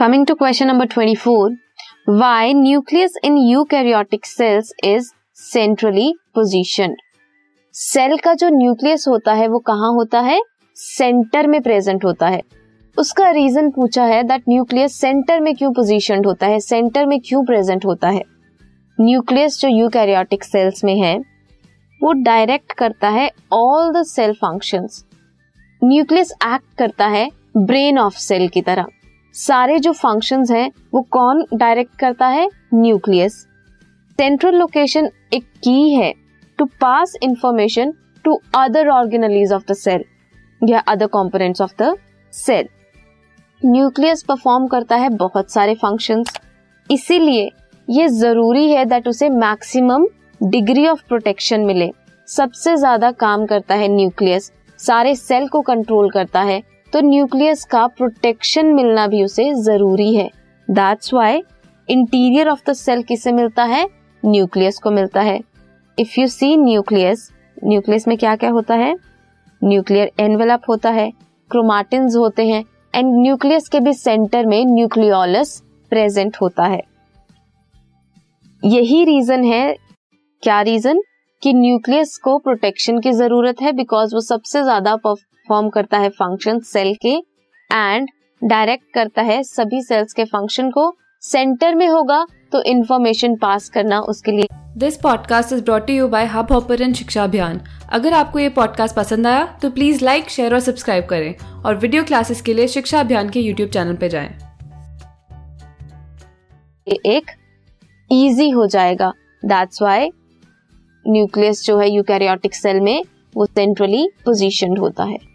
Coming to question number twenty four why nucleus in eukaryotic cells is centrally position cell का जो nucleus होता है, वो कहाँ होता है? सेंटर में प्रेजेंट होता है। उसका रीजन पूछा है दैट न्यूक्लियस सेंटर में क्यों पोजिशन होता है? सेंटर में क्यों प्रेजेंट होता है? न्यूक्लियस जो यूकैरियोटिक सेल्स में है, वो डायरेक्ट करता है all the cell functions nucleus act करता है ब्रेन ऑफ़ सेल की तरह। सारे जो फ़ंक्शंस हैं, वो कौन डायरेक्ट करता है? न्यूक्लियस सेंट्रल लोकेशन एक की है to pass information to other organelles of the cell या other components of the cell nucleus perform करता है बहुत सारे फ़ंक्शंस इसीलिए ये ज़रूरी है दैट उसे मैक्सिमम डिग्री ऑफ़ प्रोटेक्शन मिले. सबसे ज़्यादा काम करता है न्यूक्लियस सारे सेल को कंट्रोल करता है. तो न्यूक्लियस का प्रोटेक्शन मिलना भी उसे ज़रूरी है। That's why interior of the cell किसे मिलता है? न्यूक्लियस को मिलता है। If you see nucleus nucleus में क्या क्या होता है? न्यूक्लियर एनवेलप होता है क्रोमाटिन होते हैं एंड न्यूक्लियस के भी सेंटर में न्यूक्लियोलस प्रेजेंट होता है। यही रीजन है। क्या रीजन कि न्यूक्लियस को प्रोटेक्शन की ज़रूरत है बिकॉज़ वो सबसे ज़्यादा परफॉर्म करता है फ़ंक्शन सेल के एंड डायरेक्ट करता है सभी सेल्स के फ़ंक्शन को। सेंटर में होगा तो इन्फॉर्मेशन पास करना उसके लिए। This podcast is brought you by Hub Hopper शिक्षा अभियान अगर आपको ये पॉडकास्ट पसंद आया तो प्लीज़ लाइक शेयर और सब्सक्राइब करें और वीडियो क्लासेस के लिए शिक्षा अभियान के यूट्यूब चैनल पर जाएँ। एक इजी हो जाएगा। दैट्स वाई न्यूक्लियस जो है यूकैरियोटिक सेल में वो सेंट्रली पोजिशन होता है।